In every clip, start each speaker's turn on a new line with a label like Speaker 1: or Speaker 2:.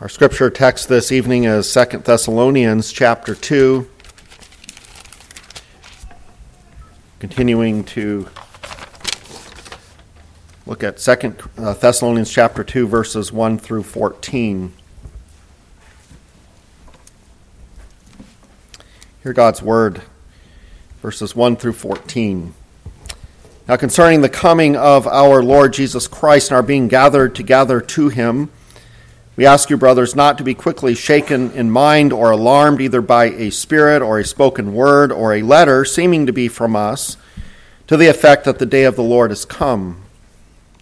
Speaker 1: Our scripture text this evening is 2 Thessalonians chapter 2. Continuing to look at 2 uh, Thessalonians chapter 2 verses 1 through 14. Hear God's word, verses 1 through 14. Now, concerning the coming of our Lord Jesus Christ and our being gathered together to him, we ask you, brothers, not to be quickly shaken in mind or alarmed either by a spirit or a spoken word or a letter seeming to be from us, to the effect that the day of the Lord is come.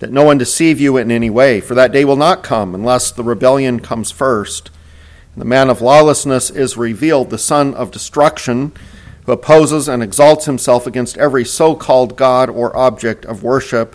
Speaker 1: That no one deceive you in any way, for that day will not come unless the rebellion comes first. And the man of lawlessness is revealed, the son of destruction, who opposes and exalts himself against every so called God or object of worship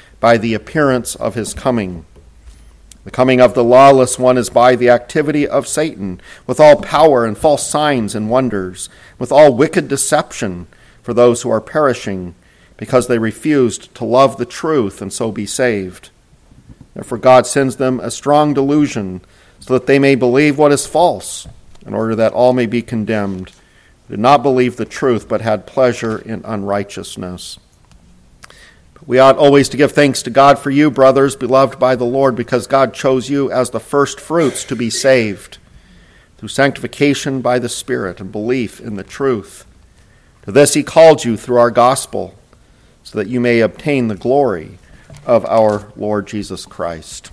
Speaker 1: by the appearance of his coming. The coming of the lawless one is by the activity of Satan, with all power and false signs and wonders, with all wicked deception for those who are perishing, because they refused to love the truth and so be saved. Therefore, God sends them a strong delusion, so that they may believe what is false, in order that all may be condemned, did not believe the truth, but had pleasure in unrighteousness. We ought always to give thanks to God for you, brothers, beloved by the Lord, because God chose you as the first fruits to be saved through sanctification by the Spirit and belief in the truth. To this he called you through our gospel, so that you may obtain the glory of our Lord Jesus Christ.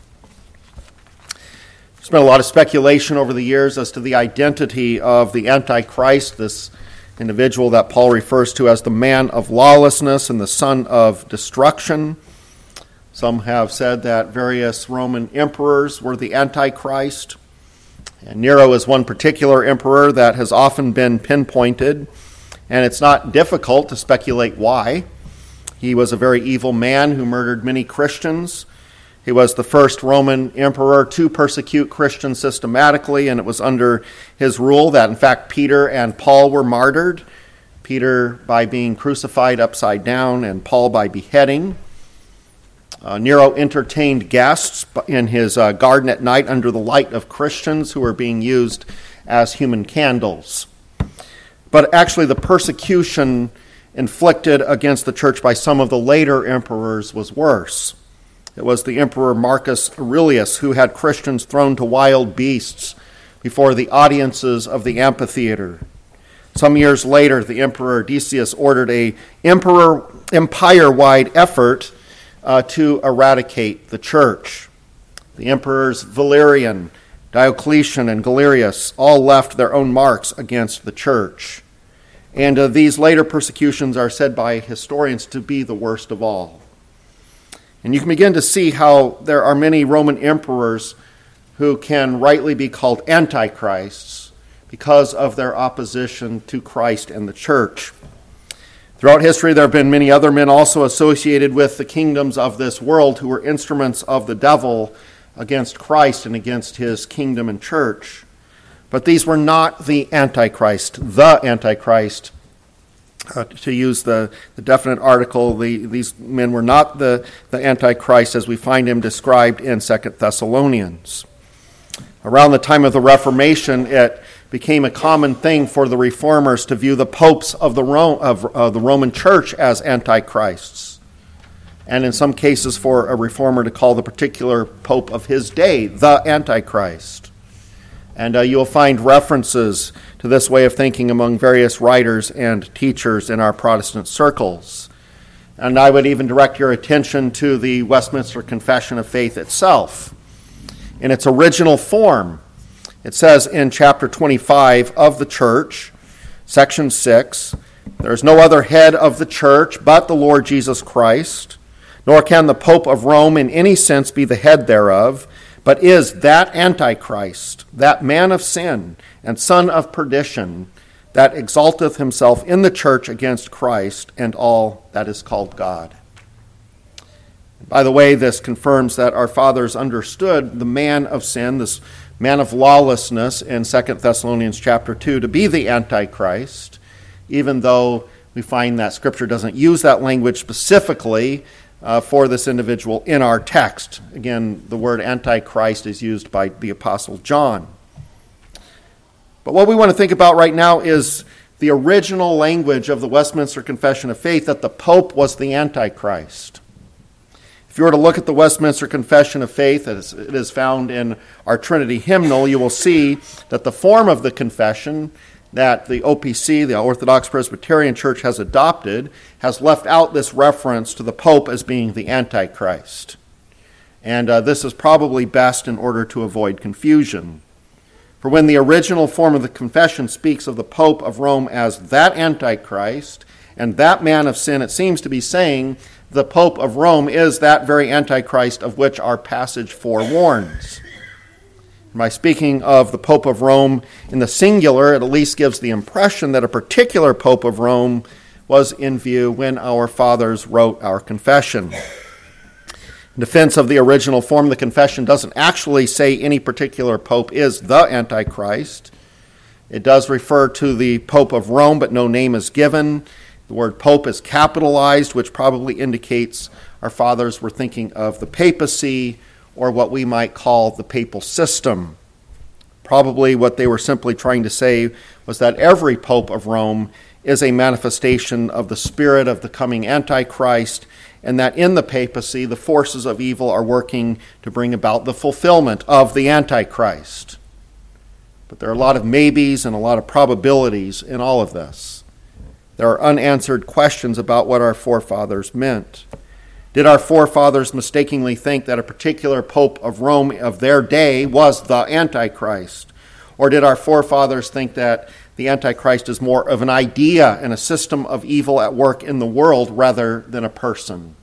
Speaker 1: There's been a lot of speculation over the years as to the identity of the Antichrist, this individual that Paul refers to as the man of lawlessness and the son of destruction. Some have said that various Roman emperors were the Antichrist. And Nero is one particular emperor that has often been pinpointed, and it's not difficult to speculate why. He was a very evil man who murdered many Christians. He was the first Roman emperor to persecute Christians systematically, and it was under his rule that, in fact, Peter and Paul were martyred. Peter by being crucified upside down, and Paul by beheading. Uh, Nero entertained guests in his uh, garden at night under the light of Christians who were being used as human candles. But actually, the persecution inflicted against the church by some of the later emperors was worse. It was the Emperor Marcus Aurelius who had Christians thrown to wild beasts before the audiences of the amphitheater. Some years later, the Emperor Decius ordered a emperor empire-wide effort uh, to eradicate the church. The emperors Valerian, Diocletian, and Galerius all left their own marks against the church. And uh, these later persecutions are said by historians to be the worst of all. And you can begin to see how there are many Roman emperors who can rightly be called antichrists because of their opposition to Christ and the church. Throughout history, there have been many other men also associated with the kingdoms of this world who were instruments of the devil against Christ and against his kingdom and church. But these were not the Antichrist. The Antichrist uh, to use the, the definite article, the, these men were not the, the Antichrist as we find him described in Second Thessalonians. Around the time of the Reformation, it became a common thing for the reformers to view the popes of the, Ro- of, uh, the Roman Church as antichrists. And in some cases, for a reformer to call the particular pope of his day the Antichrist. And uh, you'll find references to this way of thinking among various writers and teachers in our Protestant circles. And I would even direct your attention to the Westminster Confession of Faith itself. In its original form, it says in chapter 25 of the church, section 6, there is no other head of the church but the Lord Jesus Christ, nor can the Pope of Rome in any sense be the head thereof but is that Antichrist, that man of sin and son of perdition, that exalteth himself in the church against Christ and all that is called God. By the way, this confirms that our fathers understood the man of sin, this man of lawlessness in 2 Thessalonians chapter 2 to be the Antichrist, even though we find that Scripture doesn't use that language specifically uh, for this individual in our text. Again, the word Antichrist is used by the Apostle John. But what we want to think about right now is the original language of the Westminster Confession of Faith that the Pope was the Antichrist. If you were to look at the Westminster Confession of Faith, as it is found in our Trinity hymnal, you will see that the form of the confession that the OPC, the Orthodox Presbyterian Church, has adopted has left out this reference to the Pope as being the Antichrist. And uh, this is probably best in order to avoid confusion. For when the original form of the confession speaks of the Pope of Rome as that Antichrist and that man of sin, it seems to be saying the Pope of Rome is that very Antichrist of which our passage forewarns. By speaking of the Pope of Rome in the singular, it at least gives the impression that a particular Pope of Rome was in view when our fathers wrote our confession In defense of the original form, the confession doesn't actually say any particular pope is the Antichrist. It does refer to the Pope of Rome, but no name is given. The word pope is capitalized, which probably indicates our fathers were thinking of the papacy or what we might call the papal system. Probably what they were simply trying to say was that every Pope of Rome is a manifestation of the spirit of the coming Antichrist and that in the papacy, the forces of evil are working to bring about the fulfillment of the Antichrist. But there are a lot of maybes and a lot of probabilities in all of this. There are unanswered questions about what our forefathers meant. Did our forefathers mistakenly think that a particular pope of Rome of their day was the Antichrist? Or did our forefathers think that the Antichrist is more of an idea and a system of evil at work in the world rather than a person.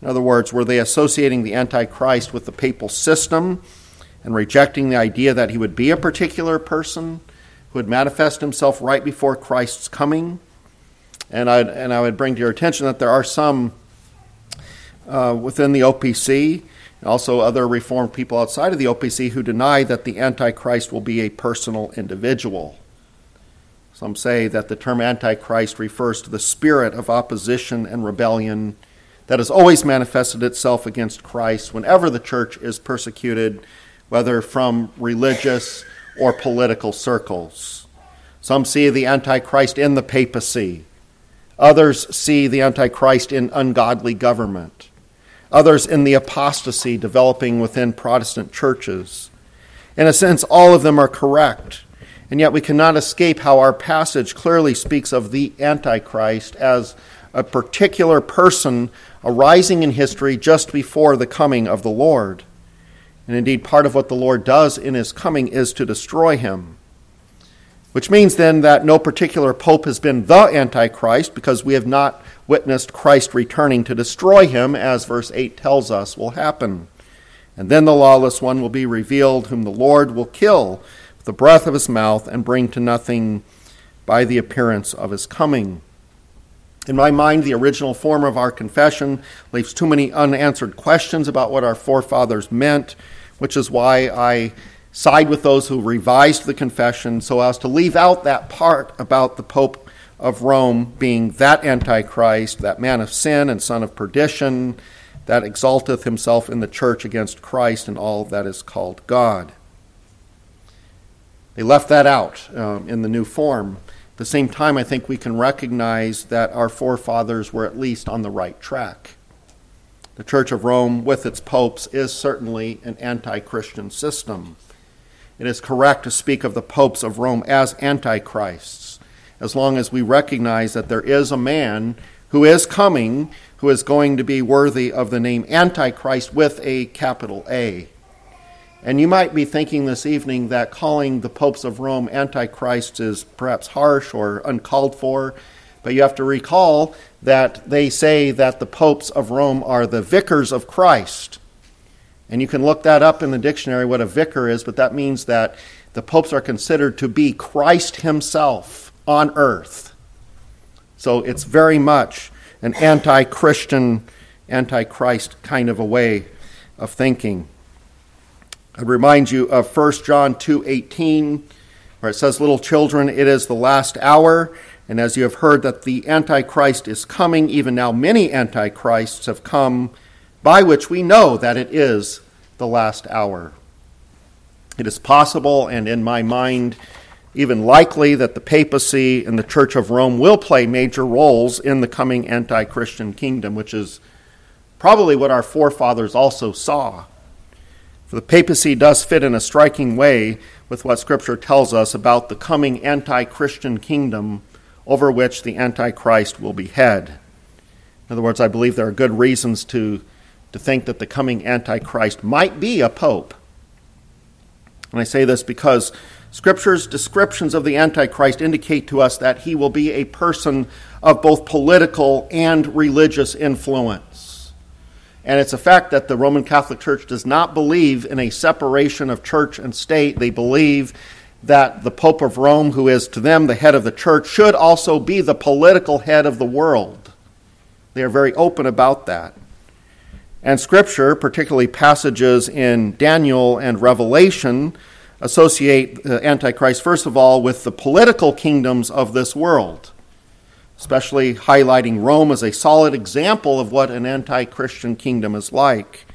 Speaker 1: In other words, were they associating the Antichrist with the papal system and rejecting the idea that he would be a particular person who would manifest himself right before Christ's coming? And, i and I would bring to your attention that there are some uh, within the OPC also other Reformed people outside of the OPC who deny that the Antichrist will be a personal individual. Some say that the term Antichrist refers to the spirit of opposition and rebellion that has always manifested itself against Christ whenever the church is persecuted, whether from religious or political circles. Some see the Antichrist in the papacy. Others see the Antichrist in ungodly government others in the apostasy developing within Protestant churches. In a sense, all of them are correct, and yet we cannot escape how our passage clearly speaks of the Antichrist as a particular person arising in history just before the coming of the Lord. And indeed, part of what the Lord does in his coming is to destroy him. Which means then that no particular pope has been the Antichrist because we have not witnessed Christ returning to destroy him, as verse 8 tells us will happen. And then the lawless one will be revealed, whom the Lord will kill with the breath of his mouth and bring to nothing by the appearance of his coming. In my mind, the original form of our confession leaves too many unanswered questions about what our forefathers meant, which is why I side with those who revised the confession so as to leave out that part about the Pope of Rome being that Antichrist, that man of sin and son of perdition, that exalteth himself in the church against Christ and all that is called God. They left that out um, in the new form. At the same time, I think we can recognize that our forefathers were at least on the right track. The Church of Rome, with its popes, is certainly an anti Christian system. It is correct to speak of the popes of Rome as antichrists as long as we recognize that there is a man who is coming who is going to be worthy of the name Antichrist with a capital A. And you might be thinking this evening that calling the popes of Rome Antichrist is perhaps harsh or uncalled for, but you have to recall that they say that the popes of Rome are the vicars of Christ. And you can look that up in the dictionary what a vicar is, but that means that the popes are considered to be Christ himself on earth. So it's very much an anti Christian, anti Christ kind of a way of thinking. I remind you of 1 John 2:18 where it says little children it is the last hour and as you have heard that the antichrist is coming even now many antichrists have come by which we know that it is the last hour. It is possible and in my mind even likely that the papacy and the Church of Rome will play major roles in the coming anti Christian kingdom, which is probably what our forefathers also saw. For the papacy does fit in a striking way with what Scripture tells us about the coming anti Christian kingdom over which the Antichrist will be head. In other words, I believe there are good reasons to, to think that the coming Antichrist might be a pope. And I say this because Scripture's descriptions of the Antichrist indicate to us that he will be a person of both political and religious influence. And it's a fact that the Roman Catholic Church does not believe in a separation of church and state. They believe that the Pope of Rome, who is to them the head of the church, should also be the political head of the world. They are very open about that. And Scripture, particularly passages in Daniel and Revelation, associate the Antichrist, first of all, with the political kingdoms of this world especially highlighting Rome as a solid example of what an anti Christian kingdom is like.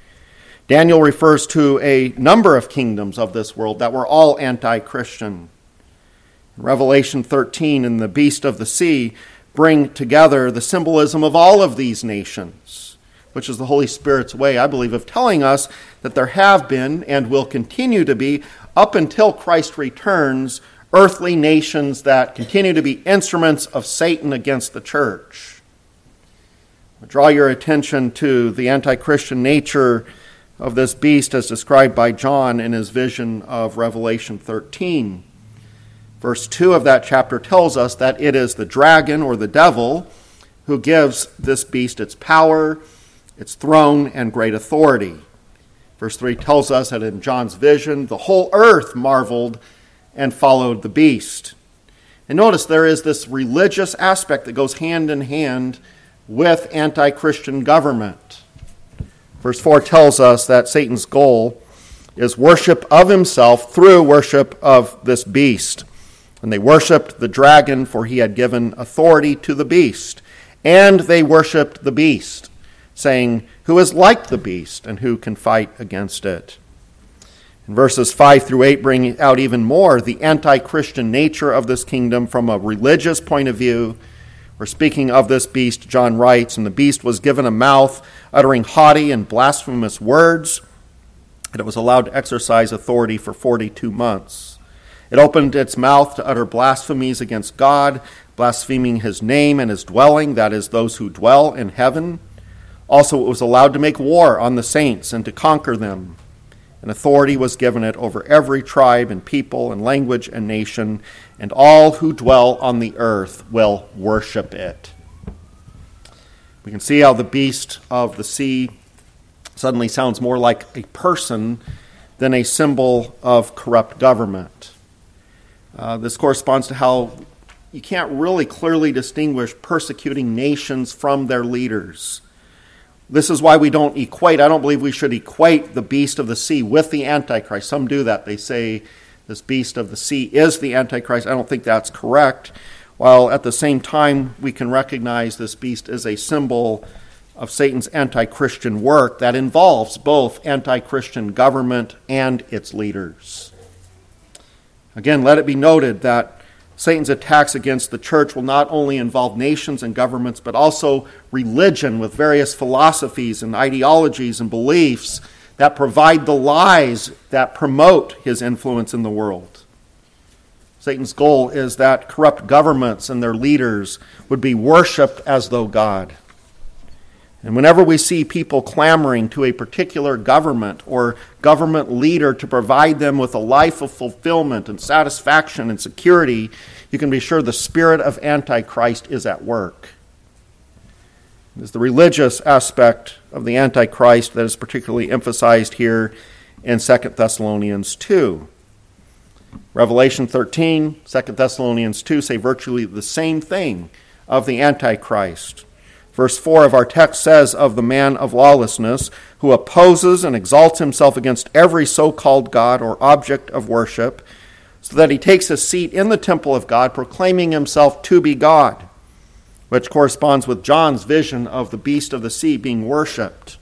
Speaker 1: Daniel refers to a number of kingdoms of this world that were all anti Christian. Revelation 13 and the beast of the sea bring together the symbolism of all of these nations, which is the Holy Spirit's way, I believe, of telling us that there have been and will continue to be, up until Christ returns, earthly nations that continue to be instruments of Satan against the church. I draw your attention to the anti Christian nature of this beast as described by John in his vision of Revelation 13. Verse 2 of that chapter tells us that it is the dragon or the devil who gives this beast its power, its throne, and great authority. Verse 3 tells us that in John's vision, the whole earth marveled and followed the beast. And notice there is this religious aspect that goes hand in hand with anti Christian government. Verse 4 tells us that Satan's goal is worship of himself through worship of this beast. And they worshiped the dragon, for he had given authority to the beast. And they worshiped the beast, saying, Who is like the beast, and who can fight against it? And verses 5 through 8 bring out even more the anti Christian nature of this kingdom from a religious point of view. We're speaking of this beast, John writes, and the beast was given a mouth uttering haughty and blasphemous words, and it was allowed to exercise authority for 42 months. It opened its mouth to utter blasphemies against God, blaspheming his name and his dwelling, that is, those who dwell in heaven. Also, it was allowed to make war on the saints and to conquer them and authority was given it over every tribe and people and language and nation, and all who dwell on the earth will worship it. We can see how the beast of the sea suddenly sounds more like a person than a symbol of corrupt government. Uh, this corresponds to how you can't really clearly distinguish persecuting nations from their leaders. This is why we don't equate, I don't believe we should equate the beast of the sea with the Antichrist. Some do that. They say this beast of the sea is the Antichrist. I don't think that's correct. While at the same time, we can recognize this beast is a symbol of Satan's anti Christian work that involves both anti Christian government and its leaders. Again, let it be noted that Satan's attacks against the church will not only involve nations and governments, but also religion with various philosophies and ideologies and beliefs that provide the lies that promote his influence in the world. Satan's goal is that corrupt governments and their leaders would be worshiped as though God. And whenever we see people clamoring to a particular government or government leader to provide them with a life of fulfillment and satisfaction and security, you can be sure the spirit of Antichrist is at work. It is the religious aspect of the Antichrist that is particularly emphasized here in 2 Thessalonians 2. Revelation 13, 2 Thessalonians 2 say virtually the same thing of the Antichrist. Verse 4 of our text says of the man of lawlessness who opposes and exalts himself against every so called God or object of worship, so that he takes a seat in the temple of God, proclaiming himself to be God, which corresponds with John's vision of the beast of the sea being worshiped.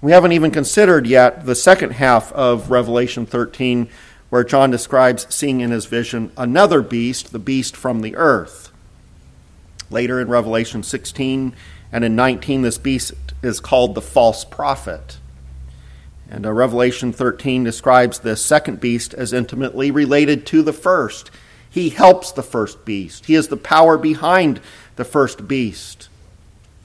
Speaker 1: We haven't even considered yet the second half of Revelation 13, where John describes seeing in his vision another beast, the beast from the earth. Later in Revelation 16 and in 19, this beast is called the false prophet. And uh, Revelation 13 describes the second beast as intimately related to the first. He helps the first beast, he is the power behind the first beast.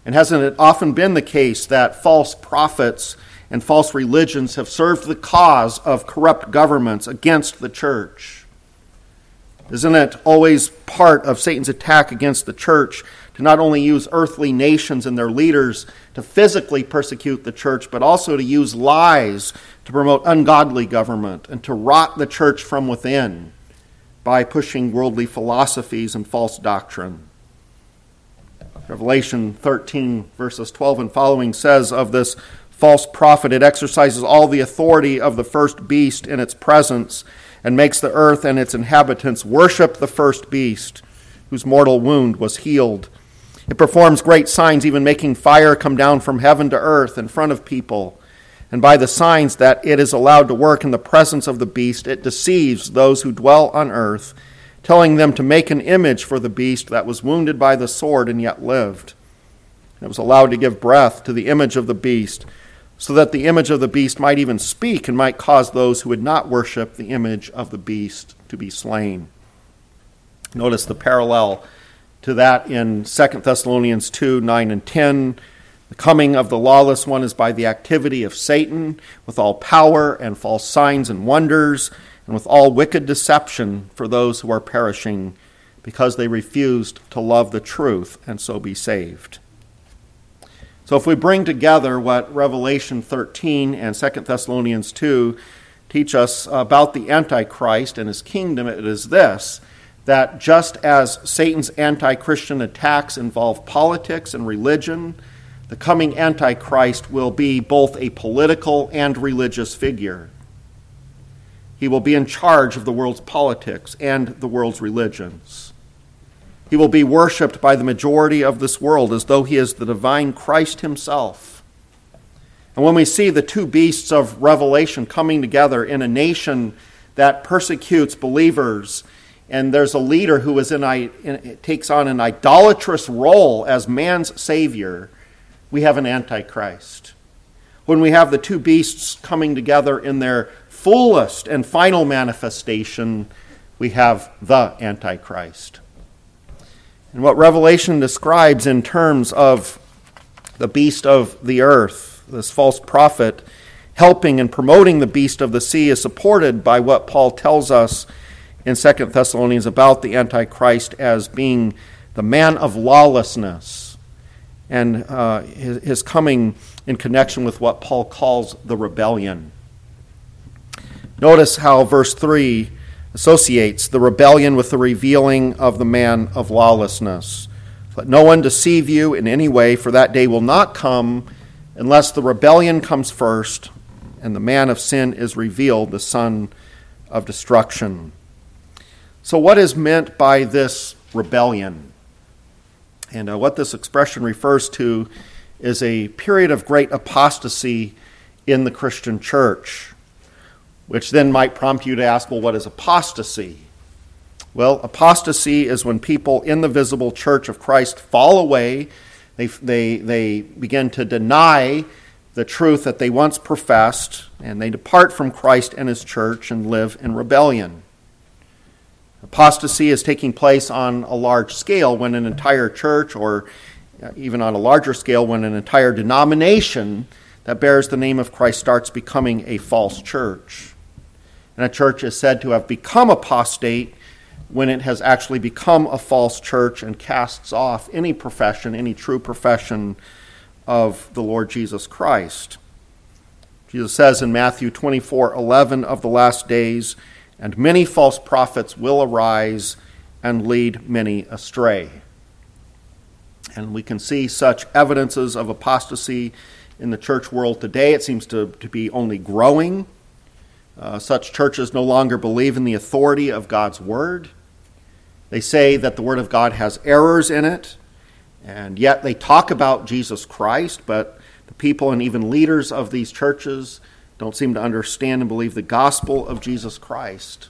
Speaker 1: And hasn't it often been the case that false prophets and false religions have served the cause of corrupt governments against the church? Isn't it always part of Satan's attack against the church to not only use earthly nations and their leaders to physically persecute the church, but also to use lies to promote ungodly government and to rot the church from within by pushing worldly philosophies and false doctrine? Revelation 13, verses 12 and following says of this false prophet, it exercises all the authority of the first beast in its presence and makes the earth and its inhabitants worship the first beast, whose mortal wound was healed. It performs great signs, even making fire come down from heaven to earth in front of people. And by the signs that it is allowed to work in the presence of the beast, it deceives those who dwell on earth, telling them to make an image for the beast that was wounded by the sword and yet lived. It was allowed to give breath to the image of the beast so that the image of the beast might even speak and might cause those who would not worship the image of the beast to be slain. Notice the parallel to that in 2 Thessalonians 2 9 and 10. The coming of the lawless one is by the activity of Satan, with all power and false signs and wonders, and with all wicked deception for those who are perishing, because they refused to love the truth and so be saved. So if we bring together what Revelation 13 and 2 Thessalonians 2 teach us about the Antichrist and his kingdom, it is this that just as Satan's anti Christian attacks involve politics and religion, the coming Antichrist will be both a political and religious figure. He will be in charge of the world's politics and the world's religions. He will be worshiped by the majority of this world as though he is the divine Christ himself. And when we see the two beasts of Revelation coming together in a nation that persecutes believers, and there's a leader who is in, in, takes on an idolatrous role as man's savior, we have an antichrist. When we have the two beasts coming together in their fullest and final manifestation, we have the antichrist. And what Revelation describes in terms of the beast of the earth, this false prophet, helping and promoting the beast of the sea, is supported by what Paul tells us in 2 Thessalonians about the Antichrist as being the man of lawlessness and uh, his, his coming in connection with what Paul calls the rebellion. Notice how verse 3 associates the rebellion with the revealing of the man of lawlessness. Let no one deceive you in any way, for that day will not come unless the rebellion comes first and the man of sin is revealed, the son of destruction. So, what is meant by this rebellion? And uh, what this expression refers to is a period of great apostasy in the Christian church which then might prompt you to ask, well, what is apostasy? Well, apostasy is when people in the visible church of Christ fall away, they, they, they begin to deny the truth that they once professed, and they depart from Christ and his church and live in rebellion. Apostasy is taking place on a large scale when an entire church, or even on a larger scale, when an entire denomination that bears the name of Christ starts becoming a false church and a church is said to have become apostate when it has actually become a false church and casts off any profession, any true profession of the Lord Jesus Christ. Jesus says in Matthew 24 11 of the last days, and many false prophets will arise and lead many astray. And we can see such evidences of apostasy in the church world today. It seems to, to be only growing. Uh, such churches no longer believe in the authority of God's word. They say that the Word of God has errors in it, and yet they talk about Jesus Christ, but the people and even leaders of these churches don't seem to understand and believe the gospel of Jesus Christ,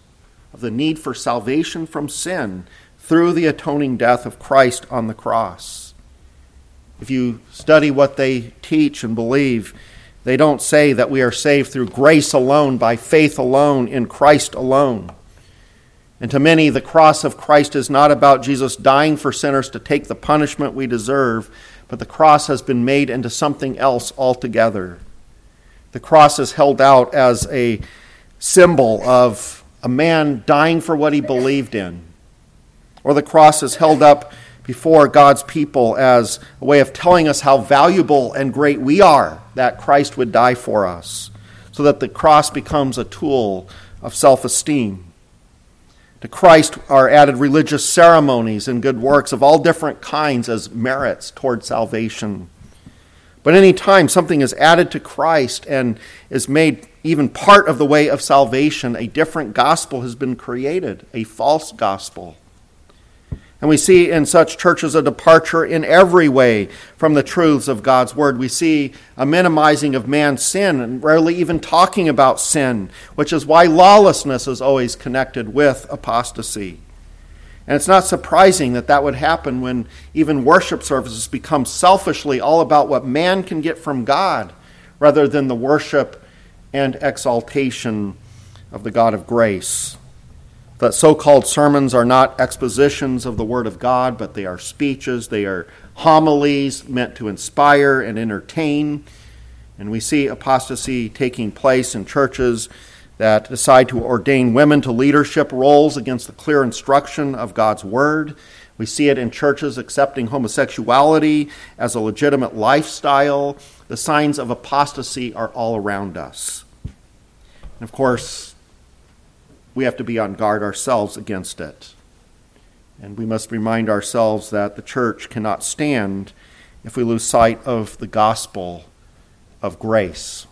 Speaker 1: of the need for salvation from sin through the atoning death of Christ on the cross. If you study what they teach and believe, they don't say that we are saved through grace alone, by faith alone, in Christ alone. And to many, the cross of Christ is not about Jesus dying for sinners to take the punishment we deserve, but the cross has been made into something else altogether. The cross is held out as a symbol of a man dying for what he believed in. Or the cross is held up before God's people as a way of telling us how valuable and great we are that Christ would die for us, so that the cross becomes a tool of self esteem. To Christ are added religious ceremonies and good works of all different kinds as merits toward salvation. But any time something is added to Christ and is made even part of the way of salvation, a different gospel has been created, a false gospel. And we see in such churches a departure in every way from the truths of God's Word. We see a minimizing of man's sin and rarely even talking about sin, which is why lawlessness is always connected with apostasy. And it's not surprising that that would happen when even worship services become selfishly all about what man can get from God rather than the worship and exaltation of the God of grace that so called sermons are not expositions of the Word of God, but they are speeches, they are homilies meant to inspire and entertain. And we see apostasy taking place in churches that decide to ordain women to leadership roles against the clear instruction of God's Word. We see it in churches accepting homosexuality as a legitimate lifestyle. The signs of apostasy are all around us. And of course, we have to be on guard ourselves against it. And we must remind ourselves that the church cannot stand if we lose sight of the gospel of grace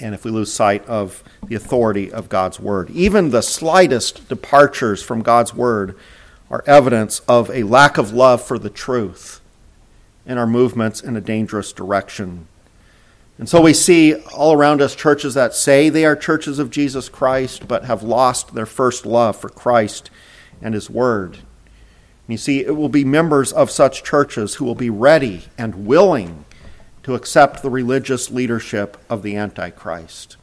Speaker 1: and if we lose sight of the authority of God's word. Even the slightest departures from God's word are evidence of a lack of love for the truth and our movements in a dangerous direction. And so we see all around us churches that say they are churches of Jesus Christ, but have lost their first love for Christ and His Word. And you see, it will be members of such churches who will be ready and willing to accept the religious leadership of the Antichrist.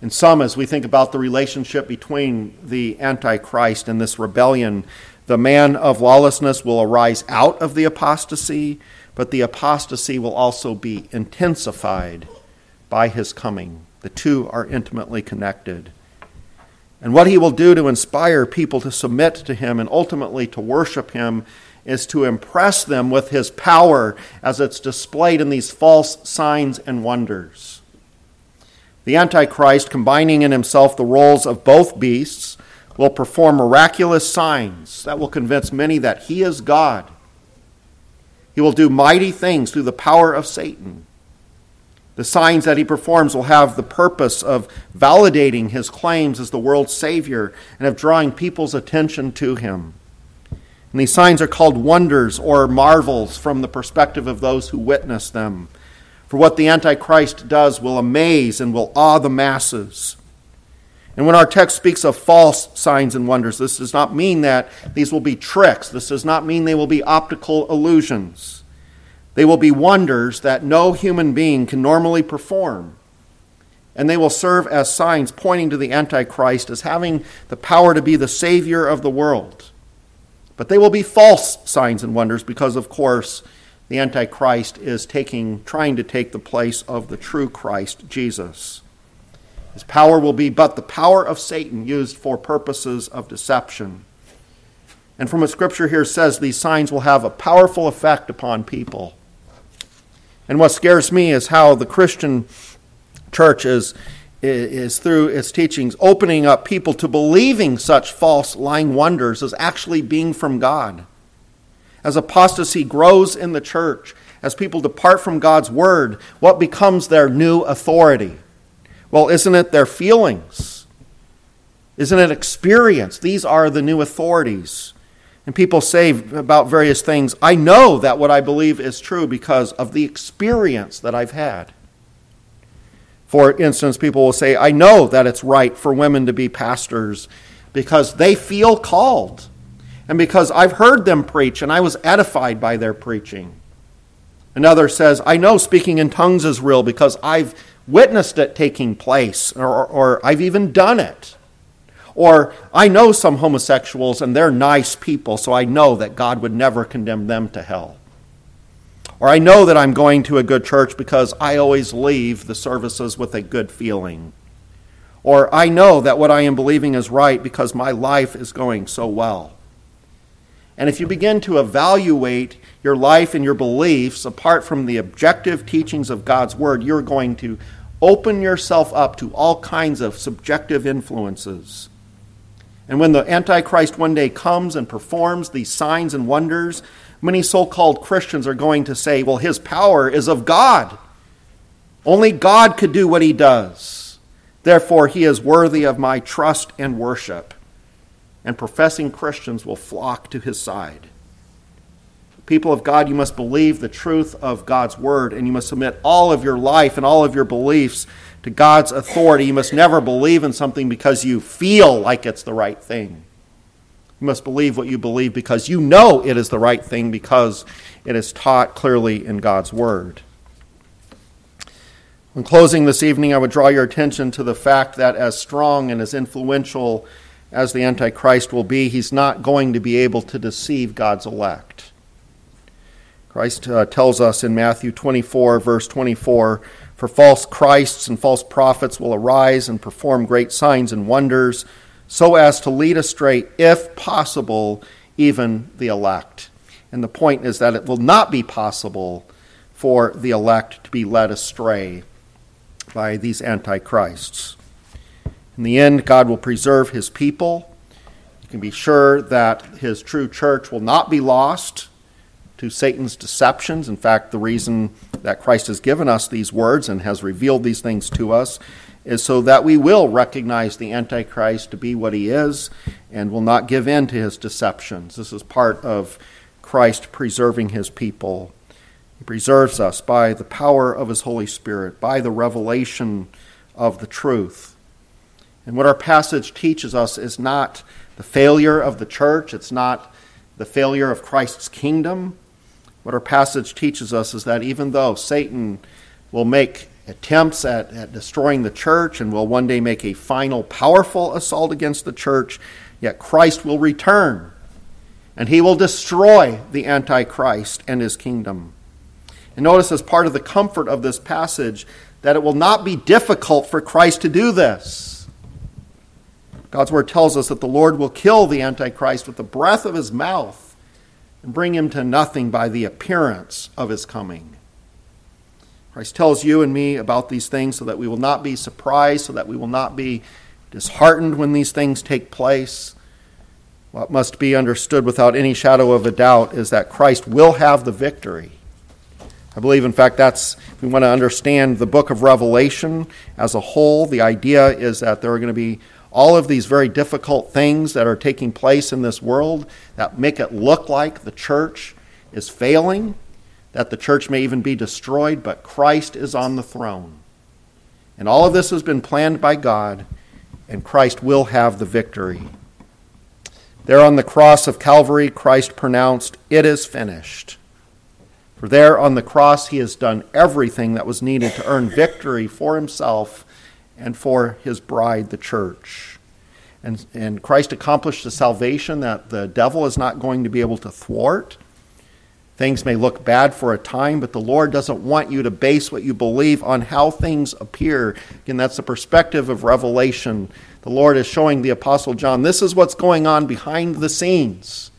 Speaker 1: In some, as we think about the relationship between the Antichrist and this rebellion, the man of lawlessness will arise out of the apostasy, but the apostasy will also be intensified by his coming. The two are intimately connected. And what he will do to inspire people to submit to him and ultimately to worship him is to impress them with his power as it's displayed in these false signs and wonders. The Antichrist, combining in himself the roles of both beasts, will perform miraculous signs that will convince many that he is God he will do mighty things through the power of Satan. The signs that he performs will have the purpose of validating his claims as the world's Savior and of drawing people's attention to him. And these signs are called wonders or marvels from the perspective of those who witness them. For what the Antichrist does will amaze and will awe the masses. And when our text speaks of false signs and wonders, this does not mean that these will be tricks. This does not mean they will be optical illusions. They will be wonders that no human being can normally perform. And they will serve as signs pointing to the Antichrist as having the power to be the Savior of the world. But they will be false signs and wonders because, of course, the Antichrist is taking, trying to take the place of the true Christ, Jesus. His power will be but the power of Satan used for purposes of deception. And from what Scripture here says, these signs will have a powerful effect upon people. And what scares me is how the Christian church is, is through its teachings opening up people to believing such false lying wonders as actually being from God. As apostasy grows in the church, as people depart from God's word, what becomes their new authority? Well, isn't it their feelings? Isn't it experience? These are the new authorities. And people say about various things, I know that what I believe is true because of the experience that I've had. For instance, people will say, I know that it's right for women to be pastors because they feel called and because I've heard them preach and I was edified by their preaching. Another says, I know speaking in tongues is real because I've witnessed it taking place, or, or I've even done it. Or I know some homosexuals and they're nice people, so I know that God would never condemn them to hell. Or I know that I'm going to a good church because I always leave the services with a good feeling. Or I know that what I am believing is right because my life is going so well. And if you begin to evaluate your life and your beliefs apart from the objective teachings of God's Word, you're going to open yourself up to all kinds of subjective influences. And when the Antichrist one day comes and performs these signs and wonders, many so called Christians are going to say, well, his power is of God. Only God could do what he does. Therefore, he is worthy of my trust and worship. And professing Christians will flock to his side. People of God, you must believe the truth of God's word, and you must submit all of your life and all of your beliefs to God's authority. You must never believe in something because you feel like it's the right thing. You must believe what you believe because you know it is the right thing because it is taught clearly in God's word. In closing this evening, I would draw your attention to the fact that as strong and as influential as the Antichrist will be, he's not going to be able to deceive God's elect. Christ uh, tells us in Matthew 24, verse 24 For false Christs and false prophets will arise and perform great signs and wonders, so as to lead astray, if possible, even the elect. And the point is that it will not be possible for the elect to be led astray by these antichrists. In the end, God will preserve his people. You can be sure that his true church will not be lost to Satan's deceptions. In fact, the reason that Christ has given us these words and has revealed these things to us is so that we will recognize the Antichrist to be what he is and will not give in to his deceptions. This is part of Christ preserving his people. He preserves us by the power of his Holy Spirit, by the revelation of the truth. And what our passage teaches us is not the failure of the church, it's not the failure of Christ's kingdom, what our passage teaches us is that even though Satan will make attempts at, at destroying the church and will one day make a final powerful assault against the church, yet Christ will return and he will destroy the Antichrist and his kingdom. And notice, as part of the comfort of this passage, that it will not be difficult for Christ to do this. God's word tells us that the Lord will kill the Antichrist with the breath of his mouth and bring him to nothing by the appearance of his coming. Christ tells you and me about these things so that we will not be surprised, so that we will not be disheartened when these things take place. What must be understood without any shadow of a doubt is that Christ will have the victory. I believe, in fact, that's, if we want to understand the book of Revelation as a whole, the idea is that there are going to be all of these very difficult things that are taking place in this world that make it look like the church is failing, that the church may even be destroyed, but Christ is on the throne. And all of this has been planned by God, and Christ will have the victory. There on the cross of Calvary, Christ pronounced, It is finished. For there on the cross, he has done everything that was needed to earn victory for himself and for his bride, the church. And, and Christ accomplished the salvation that the devil is not going to be able to thwart. Things may look bad for a time, but the Lord doesn't want you to base what you believe on how things appear. Again, that's the perspective of Revelation. The Lord is showing the Apostle John this is what's going on behind the scenes.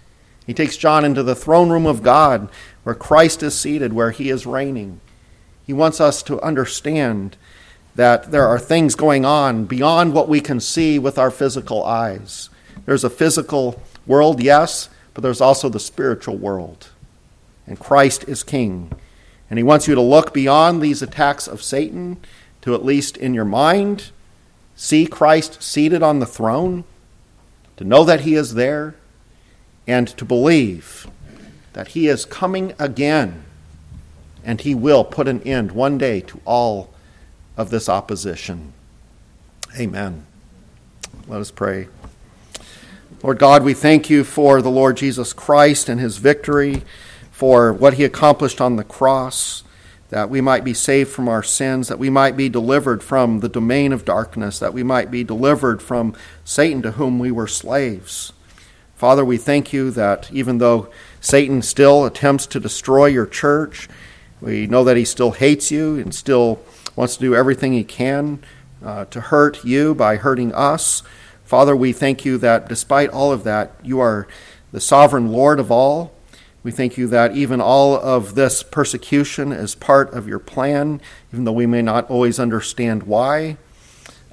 Speaker 1: He takes John into the throne room of God where Christ is seated, where he is reigning. He wants us to understand that there are things going on beyond what we can see with our physical eyes. There's a physical world, yes, but there's also the spiritual world and Christ is king. And he wants you to look beyond these attacks of Satan to at least in your mind see Christ seated on the throne, to know that he is there, and to believe that he is coming again and he will put an end one day to all of this opposition. Amen. Let us pray. Lord God, we thank you for the Lord Jesus Christ and his victory for what he accomplished on the cross, that we might be saved from our sins, that we might be delivered from the domain of darkness, that we might be delivered from Satan to whom we were slaves. Father, we thank you that even though Satan still attempts to destroy your church, we know that he still hates you and still wants to do everything he can uh, to hurt you by hurting us. Father, we thank you that despite all of that, you are the sovereign Lord of all we thank you that even all of this persecution is part of your plan, even though we may not always understand why.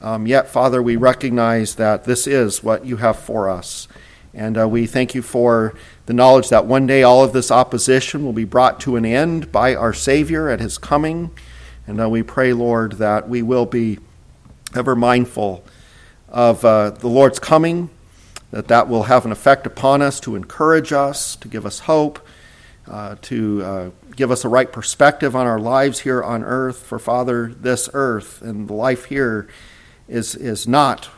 Speaker 1: Um, yet, Father, we recognize that this is what you have for us. And uh, we thank you for the knowledge that one day all of this opposition will be brought to an end by our Savior at his coming. And uh, we pray, Lord, that we will be ever mindful of uh, the Lord's coming that that will have an effect upon us to encourage us, to give us hope, uh, to uh, give us a right perspective on our lives here on earth. For Father, this earth and the life here is, is not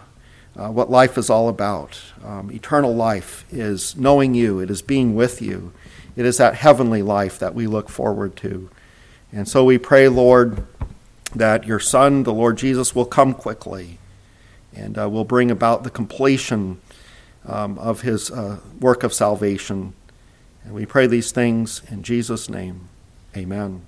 Speaker 1: uh, what life is all about. Um, eternal life is knowing you, it is being with you, it is that heavenly life that we look forward to. And so we pray, Lord, that your Son, the Lord Jesus, will come quickly and uh, will bring about the completion um, of his uh, work of salvation. And we pray these things in Jesus' name. Amen.